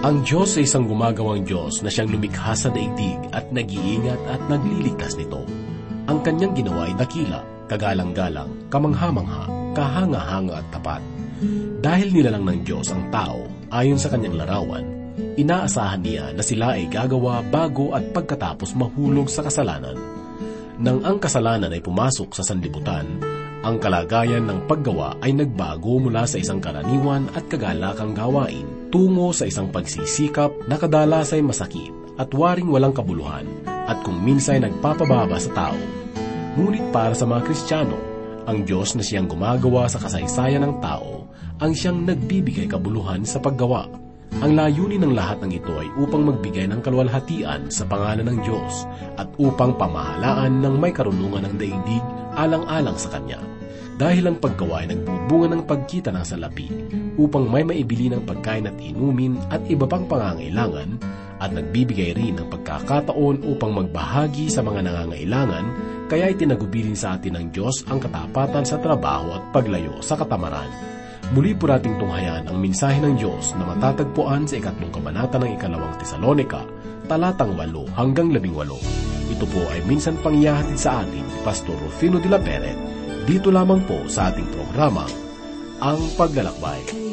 Ang Diyos ay isang gumagawang Diyos na siyang lumikha sa daigdig at nag-iingat at nagliligtas nito. Ang kanyang ginawa ay dakila, kagalang-galang, kamangha-mangha, kahanga-hanga at tapat. Dahil nilalang ng Diyos ang tao ayon sa kanyang larawan, inaasahan niya na sila ay gagawa bago at pagkatapos mahulog sa kasalanan. Nang ang kasalanan ay pumasok sa sanlibutan, ang kalagayan ng paggawa ay nagbago mula sa isang karaniwan at kagalakang gawain tungo sa isang pagsisikap na kadalas ay masakit at waring walang kabuluhan at kung minsan nagpapababa sa tao. Ngunit para sa mga Kristiyano, ang Diyos na siyang gumagawa sa kasaysayan ng tao ang siyang nagbibigay kabuluhan sa paggawa. Ang layunin ng lahat ng ito ay upang magbigay ng kalwalhatian sa pangalan ng Diyos at upang pamahalaan ng may karunungan ng daigdig alang-alang sa Kanya. Dahil ang paggawa ay nagbubunga ng pagkita ng salapi upang may maibili ng pagkain at inumin at iba pang pangangailangan at nagbibigay rin ng pagkakataon upang magbahagi sa mga nangangailangan kaya itinagubilin sa atin ng Diyos ang katapatan sa trabaho at paglayo sa katamaran. Muli po nating tunghayan ang mensahe ng Diyos na matatagpuan sa ikatlong kabanata ng ikalawang Tesalonika, talatang 8 hanggang 18. Ito po ay minsan pangyahatid sa atin ni Pastor Rufino de la Peret, dito lamang po sa ating programa, Ang Paglalakbay.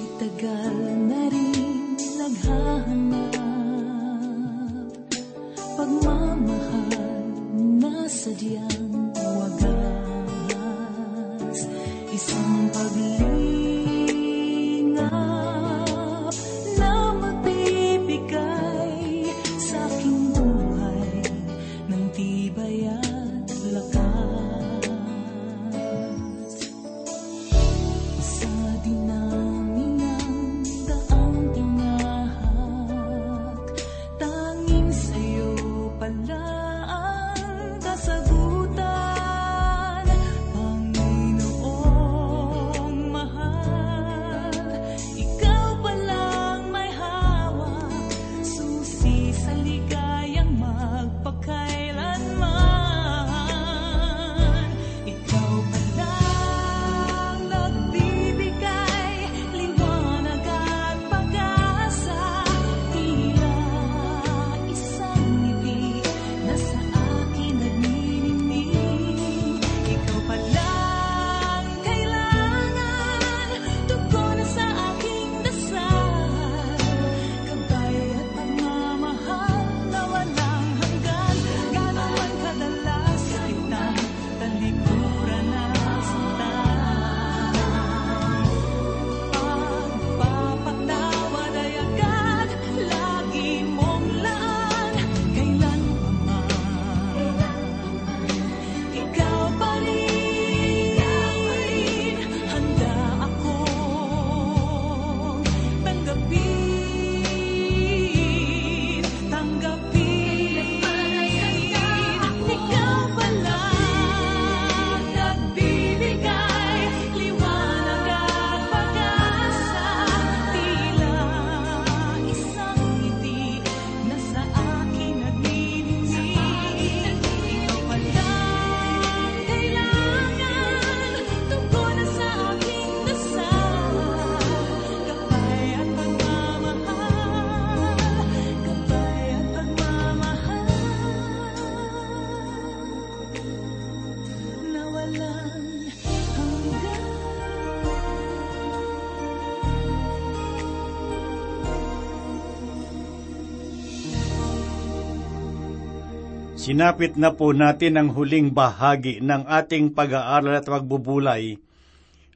Sinapit na po natin ang huling bahagi ng ating pag-aaral at pagbubulay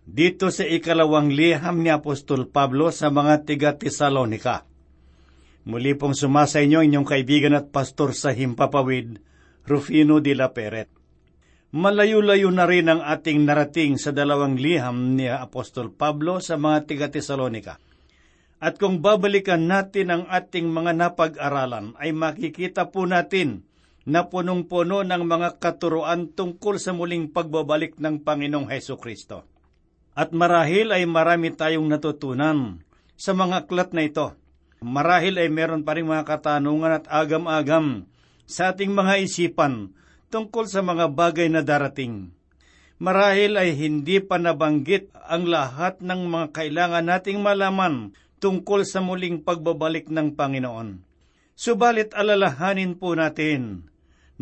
dito sa ikalawang liham ni Apostol Pablo sa mga tiga Tesalonika. Muli pong sumasa inyo inyong kaibigan at pastor sa Himpapawid, Rufino de la Peret. Malayo-layo na rin ang ating narating sa dalawang liham ni Apostol Pablo sa mga tiga Tesalonika. At kung babalikan natin ang ating mga napag-aralan, ay makikita po natin na punong-puno ng mga katuruan tungkol sa muling pagbabalik ng Panginoong Heso Kristo. At marahil ay marami tayong natutunan sa mga aklat na ito. Marahil ay meron pa rin mga katanungan at agam-agam sa ating mga isipan tungkol sa mga bagay na darating. Marahil ay hindi pa nabanggit ang lahat ng mga kailangan nating malaman tungkol sa muling pagbabalik ng Panginoon. Subalit alalahanin po natin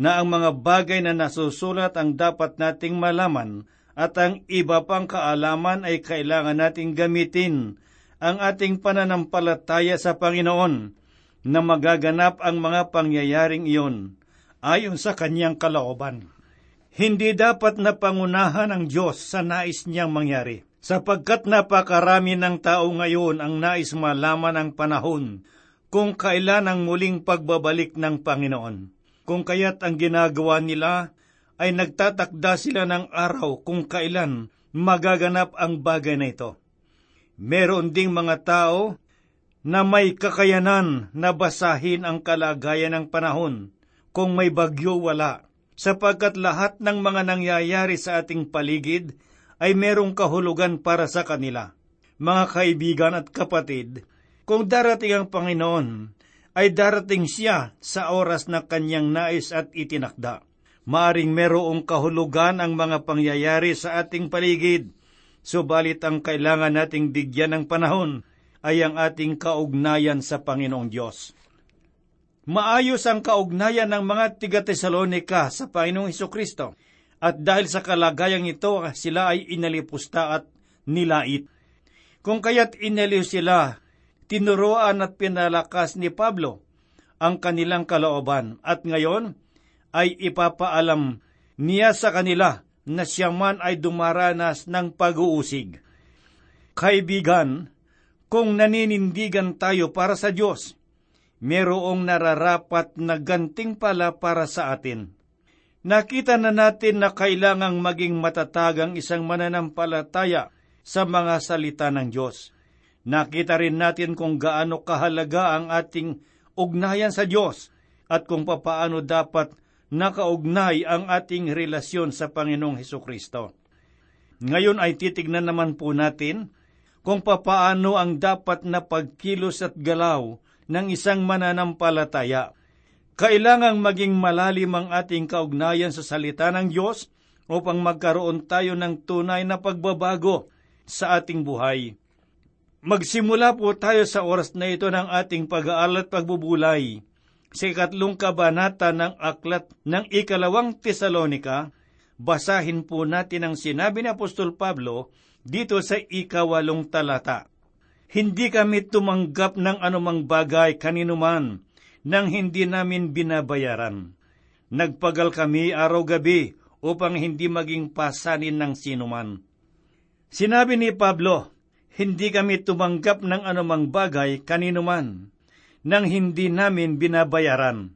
na ang mga bagay na nasusulat ang dapat nating malaman at ang iba pang kaalaman ay kailangan nating gamitin ang ating pananampalataya sa Panginoon na magaganap ang mga pangyayaring iyon ayon sa kanyang kalooban. Hindi dapat na pangunahan ng Diyos sa nais niyang mangyari, sapagkat napakarami ng tao ngayon ang nais malaman ang panahon kung kailan ang muling pagbabalik ng Panginoon. Kung kaya't ang ginagawa nila ay nagtatakda sila ng araw kung kailan magaganap ang bagay na ito. Meron ding mga tao na may kakayanan na basahin ang kalagayan ng panahon kung may bagyo wala, sapagkat lahat ng mga nangyayari sa ating paligid ay merong kahulugan para sa kanila. Mga kaibigan at kapatid, kung darating ang Panginoon, ay darating siya sa oras na kanyang nais at itinakda. Maaring merong kahulugan ang mga pangyayari sa ating paligid, subalit ang kailangan nating bigyan ng panahon ay ang ating kaugnayan sa Panginoong Diyos. Maayos ang kaugnayan ng mga tiga-Tesalonika sa Panginoong Heso Kristo, at dahil sa kalagayang ito, sila ay inalipusta at nilait. Kung kaya't inaliw sila, tinuruan at pinalakas ni Pablo ang kanilang kalooban, at ngayon ay ipapaalam niya sa kanila na siya man ay dumaranas ng pag-uusig. Kaibigan, kung naninindigan tayo para sa Diyos, merong nararapat na ganting pala para sa atin. Nakita na natin na kailangang maging matatagang isang mananampalataya sa mga salita ng Diyos. Nakita rin natin kung gaano kahalaga ang ating ugnayan sa Diyos at kung papaano dapat nakaugnay ang ating relasyon sa Panginoong Heso Kristo. Ngayon ay titignan naman po natin kung papaano ang dapat na pagkilos at galaw ng isang mananampalataya. Kailangang maging malalim ang ating kaugnayan sa salita ng Diyos upang magkaroon tayo ng tunay na pagbabago sa ating buhay. Magsimula po tayo sa oras na ito ng ating pag-aaral at pagbubulay sa ikatlong kabanata ng aklat ng ikalawang Tesalonika, basahin po natin ang sinabi ni Apostol Pablo dito sa ikawalong talata. Hindi kami tumanggap ng anumang bagay kaninuman nang hindi namin binabayaran. Nagpagal kami araw-gabi upang hindi maging pasanin ng sinuman. Sinabi ni Pablo, hindi kami tumanggap ng anumang bagay kaninuman nang hindi namin binabayaran.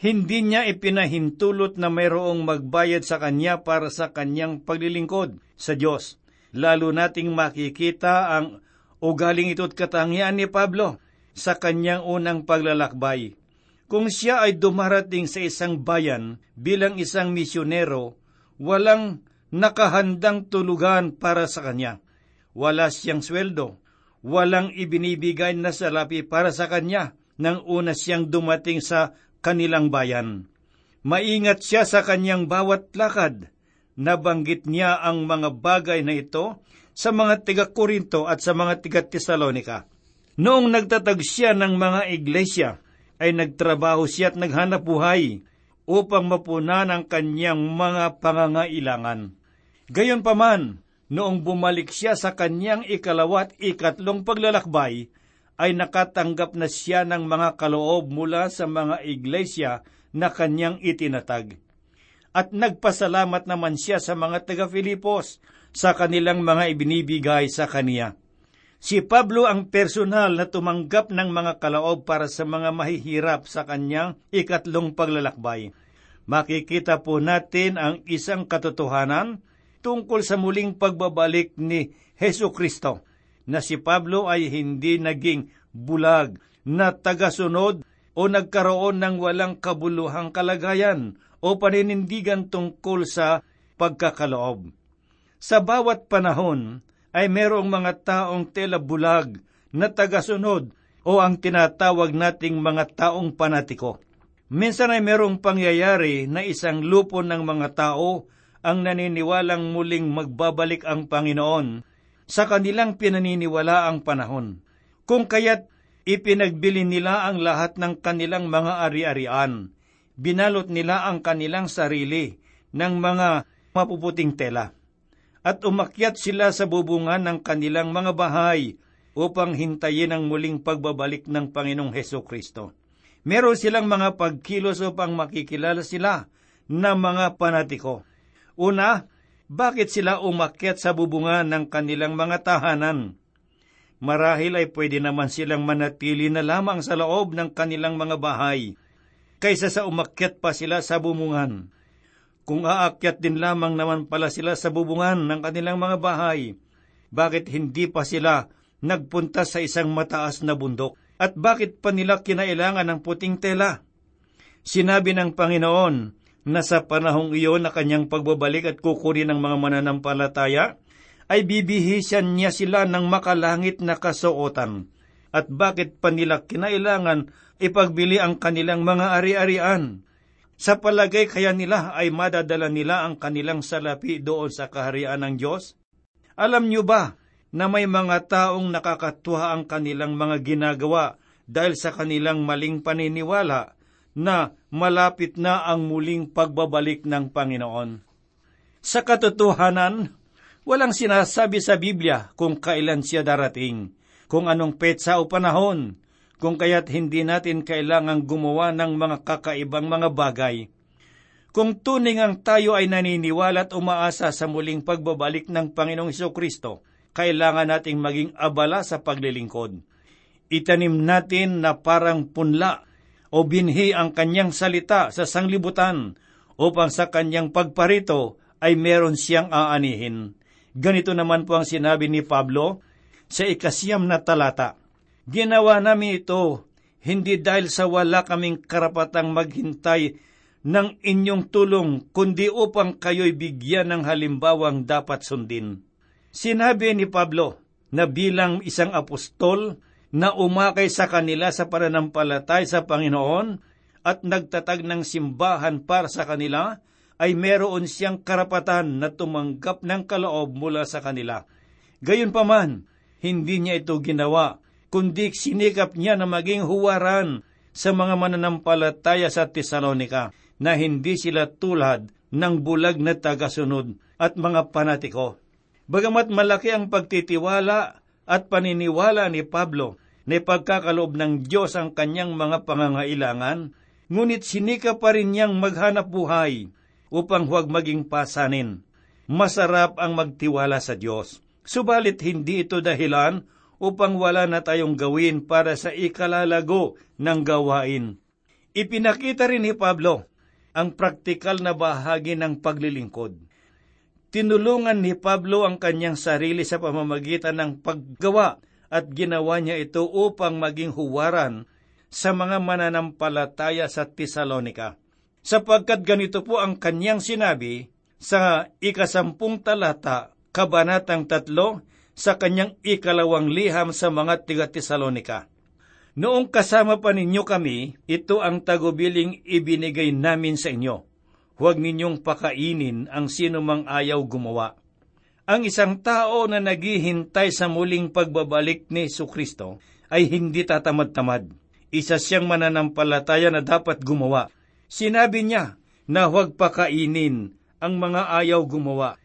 Hindi niya ipinahintulot na mayroong magbayad sa kanya para sa kanyang paglilingkod sa Diyos. Lalo nating makikita ang Ugaling ito't katangian ni Pablo sa kanyang unang paglalakbay. Kung siya ay dumarating sa isang bayan bilang isang misyonero, walang nakahandang tulugan para sa kanya. Wala siyang sweldo, walang ibinibigay na salapi para sa kanya nang una siyang dumating sa kanilang bayan. Maingat siya sa kanyang bawat lakad. Nabanggit niya ang mga bagay na ito sa mga tiga-Korinto at sa mga tiga-Tesalonika. Noong nagtatag siya ng mga iglesia, ay nagtrabaho siya at naghanap buhay upang mapunan ang kanyang mga pangangailangan. Gayon paman, noong bumalik siya sa kanyang ikalawat ikatlong paglalakbay, ay nakatanggap na siya ng mga kaloob mula sa mga iglesia na kanyang itinatag. At nagpasalamat naman siya sa mga taga-Filipos sa kanilang mga ibinibigay sa kaniya. Si Pablo ang personal na tumanggap ng mga kalaob para sa mga mahihirap sa kanyang ikatlong paglalakbay. Makikita po natin ang isang katotohanan tungkol sa muling pagbabalik ni Heso Kristo na si Pablo ay hindi naging bulag na tagasunod o nagkaroon ng walang kabuluhang kalagayan o paninindigan tungkol sa pagkakaloob. Sa bawat panahon ay merong mga taong tela bulag na tagasunod o ang tinatawag nating mga taong panatiko. Minsan ay merong pangyayari na isang lupo ng mga tao ang naniniwalang muling magbabalik ang Panginoon sa kanilang pinaniniwala ang panahon. Kung kaya't ipinagbili nila ang lahat ng kanilang mga ari-arian, binalot nila ang kanilang sarili ng mga mapuputing tela. At umakyat sila sa bubungan ng kanilang mga bahay upang hintayin ang muling pagbabalik ng Panginoong Heso Kristo. Meron silang mga pagkilos upang makikilala sila na mga panatiko. Una, bakit sila umakyat sa bubungan ng kanilang mga tahanan? Marahil ay pwede naman silang manatili na lamang sa loob ng kanilang mga bahay, kaysa sa umakyat pa sila sa bubungan. Kung aakyat din lamang naman pala sila sa bubungan ng kanilang mga bahay, bakit hindi pa sila nagpunta sa isang mataas na bundok? At bakit pa nila kinailangan ng puting tela? Sinabi ng Panginoon na sa panahong iyon na kanyang pagbabalik at kukunin ng mga mananampalataya, ay bibihisan niya sila ng makalangit na kasuotan. At bakit pa nila kinailangan ipagbili ang kanilang mga ari-arian? Sa palagay kaya nila ay madadala nila ang kanilang salapi doon sa kaharian ng Diyos? Alam niyo ba na may mga taong nakakatuwa ang kanilang mga ginagawa dahil sa kanilang maling paniniwala na malapit na ang muling pagbabalik ng Panginoon? Sa katotohanan, walang sinasabi sa Biblia kung kailan siya darating, kung anong petsa o panahon, kung kaya't hindi natin kailangang gumawa ng mga kakaibang mga bagay. Kung tuning ang tayo ay naniniwala at umaasa sa muling pagbabalik ng Panginoong Iso Kristo, kailangan nating maging abala sa paglilingkod. Itanim natin na parang punla o binhi ang kanyang salita sa sanglibutan upang sa kanyang pagparito ay meron siyang aanihin. Ganito naman po ang sinabi ni Pablo sa ikasiyam na talata. Ginawa namin ito hindi dahil sa wala kaming karapatang maghintay ng inyong tulong, kundi upang kayo'y bigyan ng halimbawang dapat sundin. Sinabi ni Pablo na bilang isang apostol na umakay sa kanila sa pananampalatay sa Panginoon at nagtatag ng simbahan para sa kanila, ay meron siyang karapatan na tumanggap ng kaloob mula sa kanila. Gayunpaman, hindi niya ito ginawa kundi sinikap niya na maging huwaran sa mga mananampalataya sa Tesalonika na hindi sila tulad ng bulag na tagasunod at mga panatiko. Bagamat malaki ang pagtitiwala at paniniwala ni Pablo na pagkakaloob ng Diyos ang kanyang mga pangangailangan, ngunit sinika pa rin niyang maghanap buhay upang huwag maging pasanin. Masarap ang magtiwala sa Diyos. Subalit hindi ito dahilan upang wala na tayong gawin para sa ikalalago ng gawain. Ipinakita rin ni Pablo ang praktikal na bahagi ng paglilingkod. Tinulungan ni Pablo ang kanyang sarili sa pamamagitan ng paggawa at ginawa niya ito upang maging huwaran sa mga mananampalataya sa Tesalonika. Sapagkat ganito po ang kanyang sinabi sa ikasampung talata, kabanatang tatlo, sa kanyang ikalawang liham sa mga tiga-Tesalonika. Noong kasama pa ninyo kami, ito ang tagubiling ibinigay namin sa inyo. Huwag ninyong pakainin ang sino mang ayaw gumawa. Ang isang tao na naghihintay sa muling pagbabalik ni Kristo ay hindi tatamad-tamad. Isa siyang mananampalataya na dapat gumawa. Sinabi niya na huwag pakainin ang mga ayaw gumawa.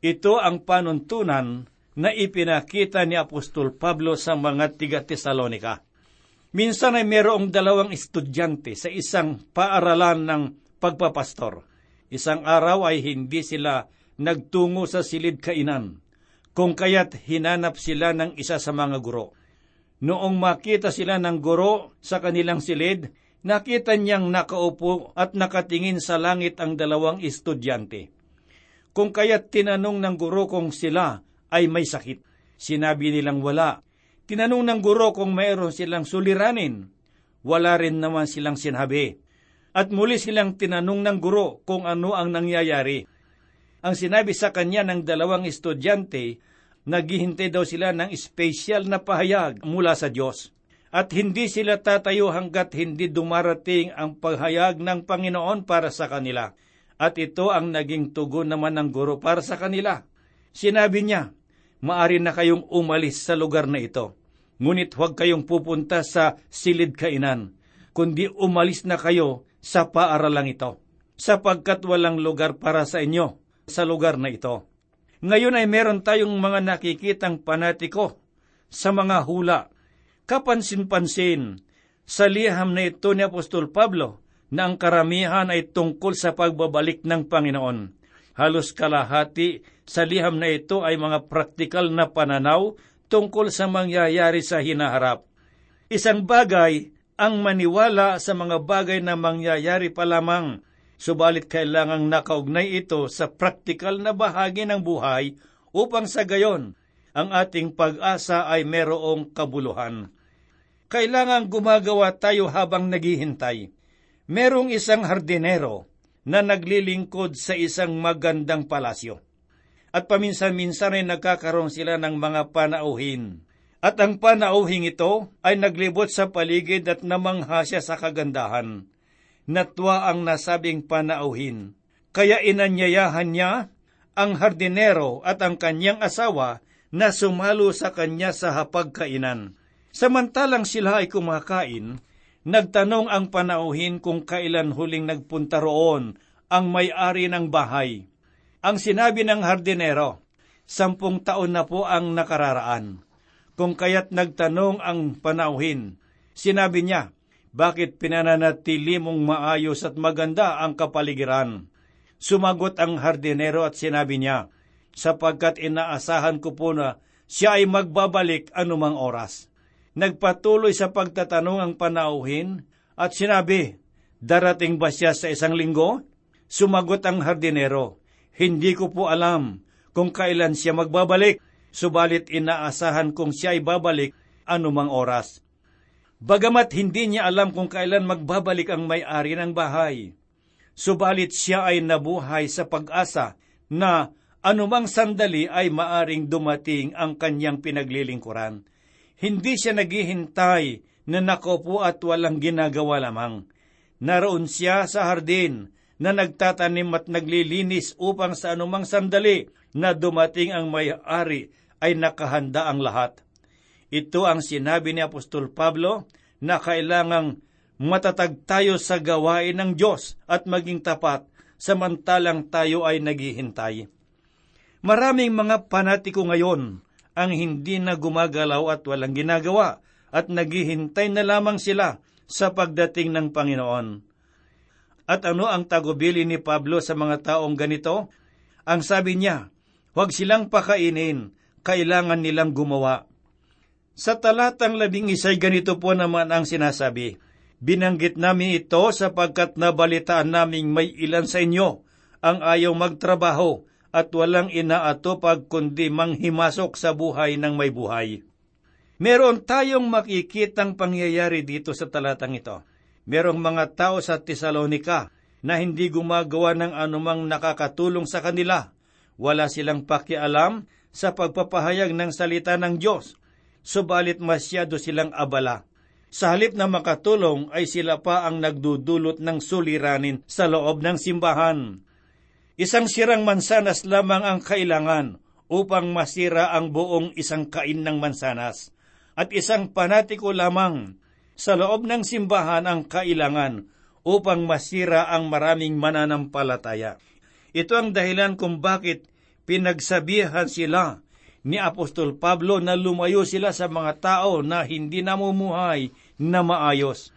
Ito ang panuntunan na ipinakita ni Apostol Pablo sa mga tiga-Tesalonika. Minsan ay mayroong dalawang estudyante sa isang paaralan ng pagpapastor. Isang araw ay hindi sila nagtungo sa silid kainan, kung kaya't hinanap sila ng isa sa mga guro. Noong makita sila ng guro sa kanilang silid, nakita niyang nakaupo at nakatingin sa langit ang dalawang estudyante. Kung kaya't tinanong ng guro kung sila ay may sakit. Sinabi nilang wala. Tinanong ng guro kung mayroon silang suliranin. Wala rin naman silang sinabi. At muli silang tinanong ng guro kung ano ang nangyayari. Ang sinabi sa kanya ng dalawang estudyante, naghihintay daw sila ng espesyal na pahayag mula sa Diyos. At hindi sila tatayo hanggat hindi dumarating ang paghayag ng Panginoon para sa kanila. At ito ang naging tugon naman ng guro para sa kanila. Sinabi niya, maari na kayong umalis sa lugar na ito. Ngunit huwag kayong pupunta sa silid kainan, kundi umalis na kayo sa paaralang ito, sapagkat walang lugar para sa inyo sa lugar na ito. Ngayon ay meron tayong mga nakikitang panatiko sa mga hula. Kapansin-pansin, sa liham na ito ni Apostol Pablo, na ang karamihan ay tungkol sa pagbabalik ng Panginoon. Halos kalahati sa liham na ito ay mga praktikal na pananaw tungkol sa mangyayari sa hinaharap. Isang bagay ang maniwala sa mga bagay na mangyayari pa lamang, subalit kailangang nakaugnay ito sa praktikal na bahagi ng buhay upang sa gayon ang ating pag-asa ay merong kabuluhan. Kailangang gumagawa tayo habang naghihintay. Merong isang hardinero na naglilingkod sa isang magandang palasyo at paminsan-minsan ay nagkakaroon sila ng mga panauhin. At ang panauhing ito ay naglibot sa paligid at namangha siya sa kagandahan. Natwa ang nasabing panauhin. Kaya inanyayahan niya ang hardinero at ang kanyang asawa na sumalo sa kanya sa hapagkainan. Samantalang sila ay kumakain, nagtanong ang panauhin kung kailan huling nagpunta roon ang may-ari ng bahay. Ang sinabi ng hardinero, sampung taon na po ang nakararaan. Kung kaya't nagtanong ang panauhin, sinabi niya, bakit pinananatili mong maayos at maganda ang kapaligiran? Sumagot ang hardinero at sinabi niya, sapagkat inaasahan ko po na siya ay magbabalik anumang oras. Nagpatuloy sa pagtatanong ang panauhin at sinabi, Darating ba siya sa isang linggo? Sumagot ang hardinero, hindi ko po alam kung kailan siya magbabalik, subalit inaasahan kong siya ay babalik anumang oras. Bagamat hindi niya alam kung kailan magbabalik ang may-ari ng bahay, subalit siya ay nabuhay sa pag-asa na anumang sandali ay maaring dumating ang kanyang pinaglilingkuran. Hindi siya naghihintay na nakopo at walang ginagawa lamang. Naroon siya sa hardin na nagtatanim at naglilinis upang sa anumang sandali na dumating ang may-ari ay nakahanda ang lahat. Ito ang sinabi ni Apostol Pablo na kailangang matatag tayo sa gawain ng Diyos at maging tapat samantalang tayo ay naghihintay. Maraming mga panatiko ngayon ang hindi na gumagalaw at walang ginagawa at naghihintay na lamang sila sa pagdating ng Panginoon. At ano ang tagubili ni Pablo sa mga taong ganito? Ang sabi niya, huwag silang pakainin, kailangan nilang gumawa. Sa talatang labing isay ganito po naman ang sinasabi, Binanggit namin ito sapagkat nabalitaan naming may ilan sa inyo ang ayaw magtrabaho at walang inaatupag kundi manghimasok sa buhay ng may buhay. Meron tayong makikitang pangyayari dito sa talatang ito merong mga tao sa Tesalonika na hindi gumagawa ng anumang nakakatulong sa kanila. Wala silang pakialam sa pagpapahayag ng salita ng Diyos, subalit masyado silang abala. Sa halip na makatulong ay sila pa ang nagdudulot ng suliranin sa loob ng simbahan. Isang sirang mansanas lamang ang kailangan upang masira ang buong isang kain ng mansanas, at isang panatiko lamang sa loob ng simbahan ang kailangan upang masira ang maraming mananampalataya. Ito ang dahilan kung bakit pinagsabihan sila ni Apostol Pablo na lumayo sila sa mga tao na hindi namumuhay na maayos.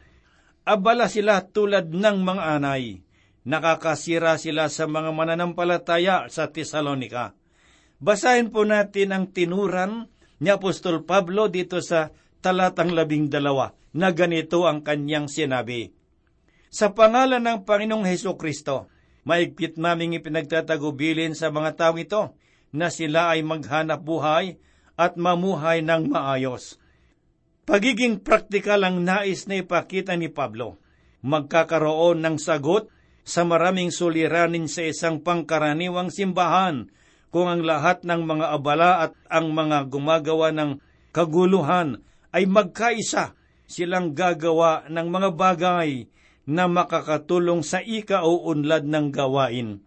Abala sila tulad ng mga anay. Nakakasira sila sa mga mananampalataya sa Tesalonika. Basahin po natin ang tinuran ni Apostol Pablo dito sa talatang labing dalawa na ganito ang kanyang sinabi. Sa pangalan ng Panginoong Heso Kristo, maigpit naming ipinagtatagubilin sa mga taong ito na sila ay maghanap buhay at mamuhay ng maayos. Pagiging praktikal ang nais na ipakita ni Pablo. Magkakaroon ng sagot sa maraming suliranin sa isang pangkaraniwang simbahan kung ang lahat ng mga abala at ang mga gumagawa ng kaguluhan ay magkaisa silang gagawa ng mga bagay na makakatulong sa ika o unlad ng gawain.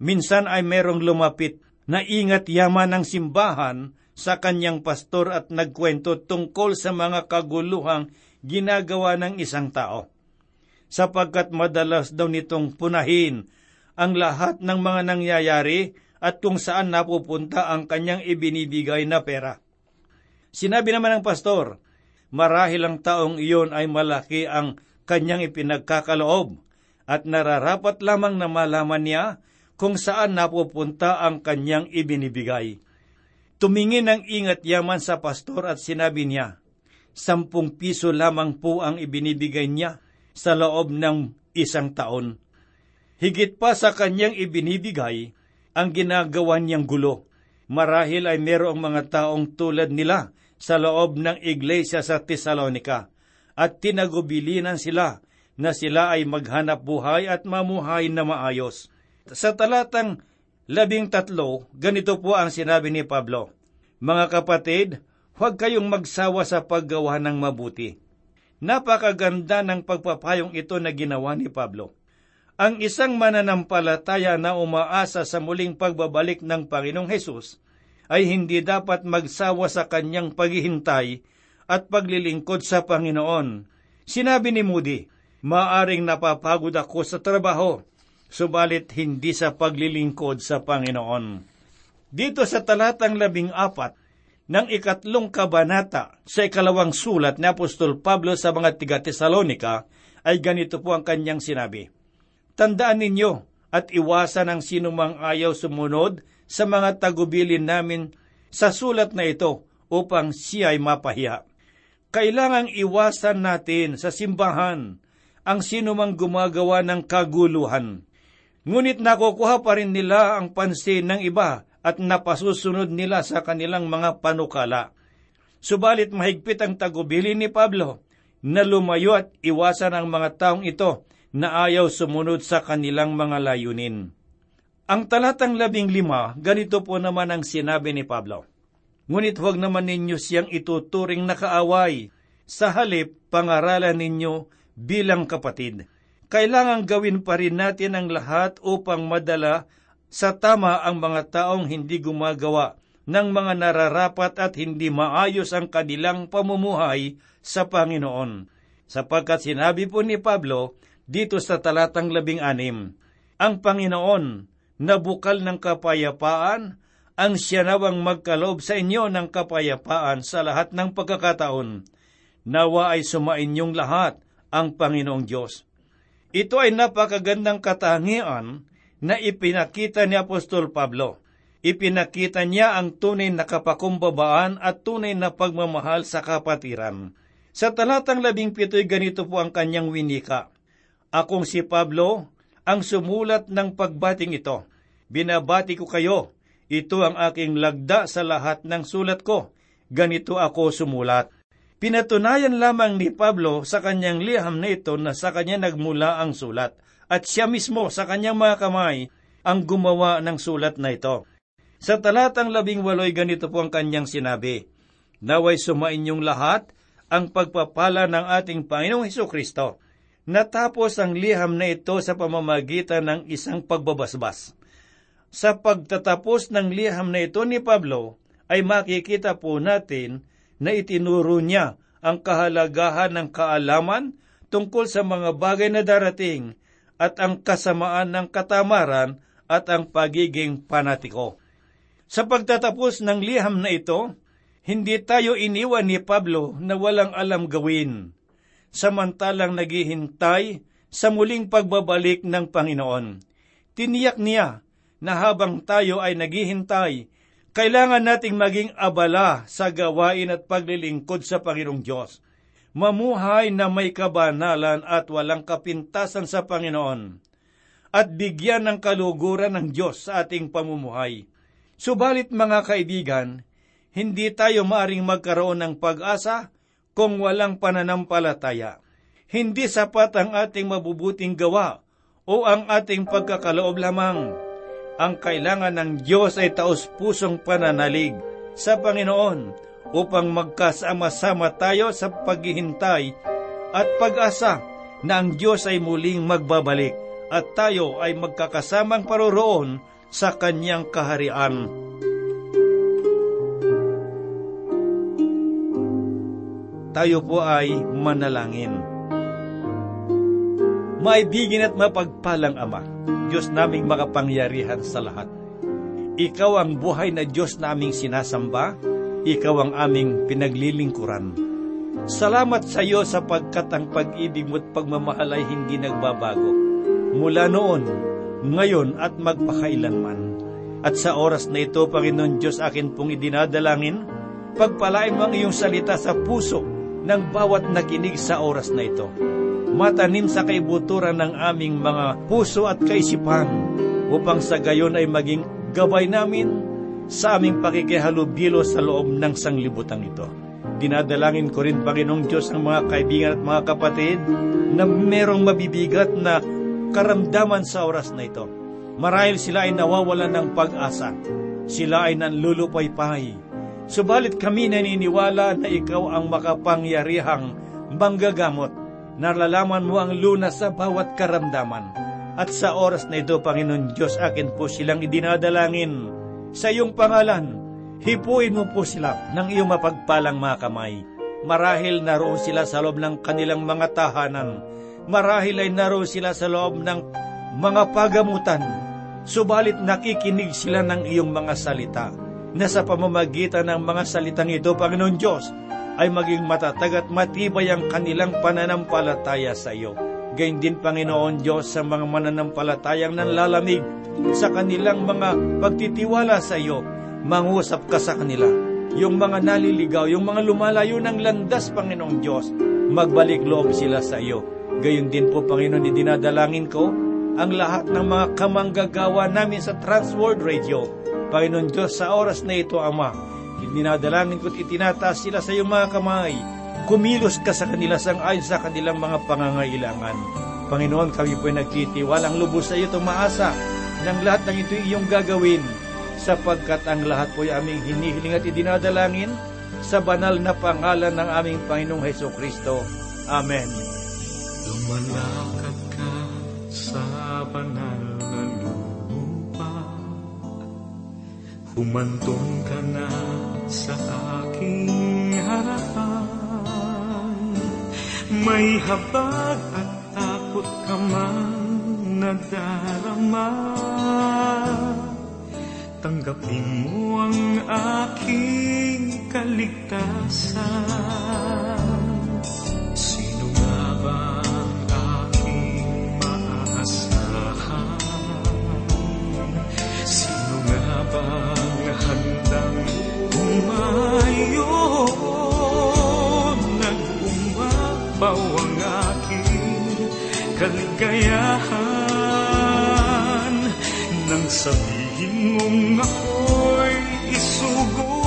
Minsan ay merong lumapit na ingat yaman ng simbahan sa kanyang pastor at nagkwento tungkol sa mga kaguluhang ginagawa ng isang tao. Sapagkat madalas daw nitong punahin ang lahat ng mga nangyayari at kung saan napupunta ang kanyang ibinibigay na pera. Sinabi naman ng pastor, marahil ang taong iyon ay malaki ang kanyang ipinagkakaloob at nararapat lamang na malaman niya kung saan napupunta ang kanyang ibinibigay. Tumingin ng ingat yaman sa pastor at sinabi niya, Sampung piso lamang po ang ibinibigay niya sa loob ng isang taon. Higit pa sa kanyang ibinibigay, ang ginagawa niyang gulo. Marahil ay merong mga taong tulad nila sa loob ng iglesia sa Tesalonika at tinagubilinan sila na sila ay maghanap buhay at mamuhay na maayos. Sa talatang labing tatlo, ganito po ang sinabi ni Pablo, Mga kapatid, huwag kayong magsawa sa paggawa ng mabuti. Napakaganda ng pagpapayong ito na ginawa ni Pablo. Ang isang mananampalataya na umaasa sa muling pagbabalik ng Panginoong Hesus ay hindi dapat magsawa sa kanyang paghihintay at paglilingkod sa Panginoon. Sinabi ni Moody, Maaring napapagod ako sa trabaho, subalit hindi sa paglilingkod sa Panginoon. Dito sa talatang labing apat ng ikatlong kabanata sa ikalawang sulat ni Apostol Pablo sa mga tiga Tesalonika ay ganito po ang kanyang sinabi. Tandaan ninyo at iwasan ang sinumang ayaw sumunod sa mga tagubilin namin sa sulat na ito upang siya ay mapahiya. Kailangang iwasan natin sa simbahan ang sinumang gumagawa ng kaguluhan. Ngunit nakukuha pa rin nila ang pansin ng iba at napasusunod nila sa kanilang mga panukala. Subalit mahigpit ang tagubilin ni Pablo na lumayo at iwasan ang mga taong ito na ayaw sumunod sa kanilang mga layunin. Ang talatang labing lima, ganito po naman ang sinabi ni Pablo. Ngunit huwag naman ninyo siyang ituturing na kaaway. Sa halip, pangaralan ninyo bilang kapatid. Kailangang gawin pa rin natin ang lahat upang madala sa tama ang mga taong hindi gumagawa ng mga nararapat at hindi maayos ang kanilang pamumuhay sa Panginoon. Sapagkat sinabi po ni Pablo, dito sa talatang labing anim. Ang Panginoon na bukal ng kapayapaan ang siya nawang magkaloob sa inyo ng kapayapaan sa lahat ng pagkakataon. Nawa ay sumainyong lahat ang Panginoong Diyos. Ito ay napakagandang katangian na ipinakita ni Apostol Pablo. Ipinakita niya ang tunay na kapakumbabaan at tunay na pagmamahal sa kapatiran. Sa talatang labing pito'y ganito po ang kanyang winika. Akong si Pablo, ang sumulat ng pagbating ito. Binabati ko kayo. Ito ang aking lagda sa lahat ng sulat ko. Ganito ako sumulat. Pinatunayan lamang ni Pablo sa kanyang liham na ito na sa kanya nagmula ang sulat, at siya mismo sa kanyang mga kamay ang gumawa ng sulat na ito. Sa talatang labing waloy ganito po ang kanyang sinabi, Naway sumainyong lahat ang pagpapala ng ating Panginoong Heso Kristo natapos ang liham na ito sa pamamagitan ng isang pagbabasbas. Sa pagtatapos ng liham na ito ni Pablo, ay makikita po natin na itinuro niya ang kahalagahan ng kaalaman tungkol sa mga bagay na darating at ang kasamaan ng katamaran at ang pagiging panatiko. Sa pagtatapos ng liham na ito, hindi tayo iniwan ni Pablo na walang alam gawin samantalang naghihintay sa muling pagbabalik ng Panginoon. Tiniyak niya na habang tayo ay naghihintay, kailangan nating maging abala sa gawain at paglilingkod sa Panginoong Diyos. Mamuhay na may kabanalan at walang kapintasan sa Panginoon at bigyan ng kaluguran ng Diyos sa ating pamumuhay. Subalit mga kaibigan, hindi tayo maaring magkaroon ng pag-asa kung walang pananampalataya. Hindi sapat ang ating mabubuting gawa o ang ating pagkakaloob lamang. Ang kailangan ng Diyos ay taos-pusong pananalig sa Panginoon upang magkasama-sama tayo sa paghihintay at pag-asa na ang Diyos ay muling magbabalik at tayo ay magkakasamang paroroon sa Kanyang kaharian. tayo po ay manalangin. Maibigin at mapagpalang Ama, Diyos naming makapangyarihan sa lahat. Ikaw ang buhay na Diyos naming sinasamba, Ikaw ang aming pinaglilingkuran. Salamat sa iyo sapagkat ang pag-ibig mo at pagmamahal ay hindi nagbabago. Mula noon, ngayon at magpakailanman. At sa oras na ito, Panginoon Diyos, akin pong idinadalangin, pagpalain ang iyong salita sa puso ng bawat nakinig sa oras na ito. Matanim sa kaibuturan ng aming mga puso at kaisipan upang sa gayon ay maging gabay namin sa aming pakikihalubilo sa loob ng sanglibutang ito. Dinadalangin ko rin, Panginoong Diyos, ang mga kaibigan at mga kapatid na merong mabibigat na karamdaman sa oras na ito. Marahil sila ay nawawalan ng pag-asa. Sila ay nanlulupaypay. Subalit kami naniniwala na ikaw ang makapangyarihang manggagamot. Nalalaman mo ang lunas sa bawat karamdaman. At sa oras na ito, Panginoon Diyos, akin po silang idinadalangin. Sa iyong pangalan, hipuin mo po sila ng iyong mapagpalang mga kamay. Marahil naroon sila sa loob ng kanilang mga tahanan. Marahil ay naroon sila sa loob ng mga pagamutan. Subalit nakikinig sila ng iyong mga salita na sa pamamagitan ng mga salitang ito, Panginoon Diyos, ay maging matatag at matibay ang kanilang pananampalataya sa iyo. Gayun din, Panginoon Diyos, sa mga mananampalatayang nanlalamig sa kanilang mga pagtitiwala sa iyo, mangusap ka sa kanila. Yung mga naliligaw, yung mga lumalayo ng landas, Panginoong Diyos, magbalik loob sila sa iyo. Gayun din po, Panginoon, dinadalangin ko ang lahat ng mga kamanggagawa namin sa Transworld Radio. Panginoon Diyos, sa oras na ito, Ama, dinadalangin ko't itinataas sila sa iyong mga kamay. Kumilos ka sa kanila sang ayon sa kanilang mga pangangailangan. Panginoon, kami po'y nagtitiwalang lubos sa iyo tumaasa ng lahat ng ito iyong gagawin sapagkat ang lahat po'y aming hinihiling at idinadalangin sa banal na pangalan ng aming Panginoong Heso Kristo. Amen. Lumalakad ka sa banal na lupa Humantong ka na sa aking harapan. May habag at takot ka man nadarama. Tanggapin mo ang aking kaligtasan. Sino nga ba kaligayahan Nang sabihin mong ako'y isugo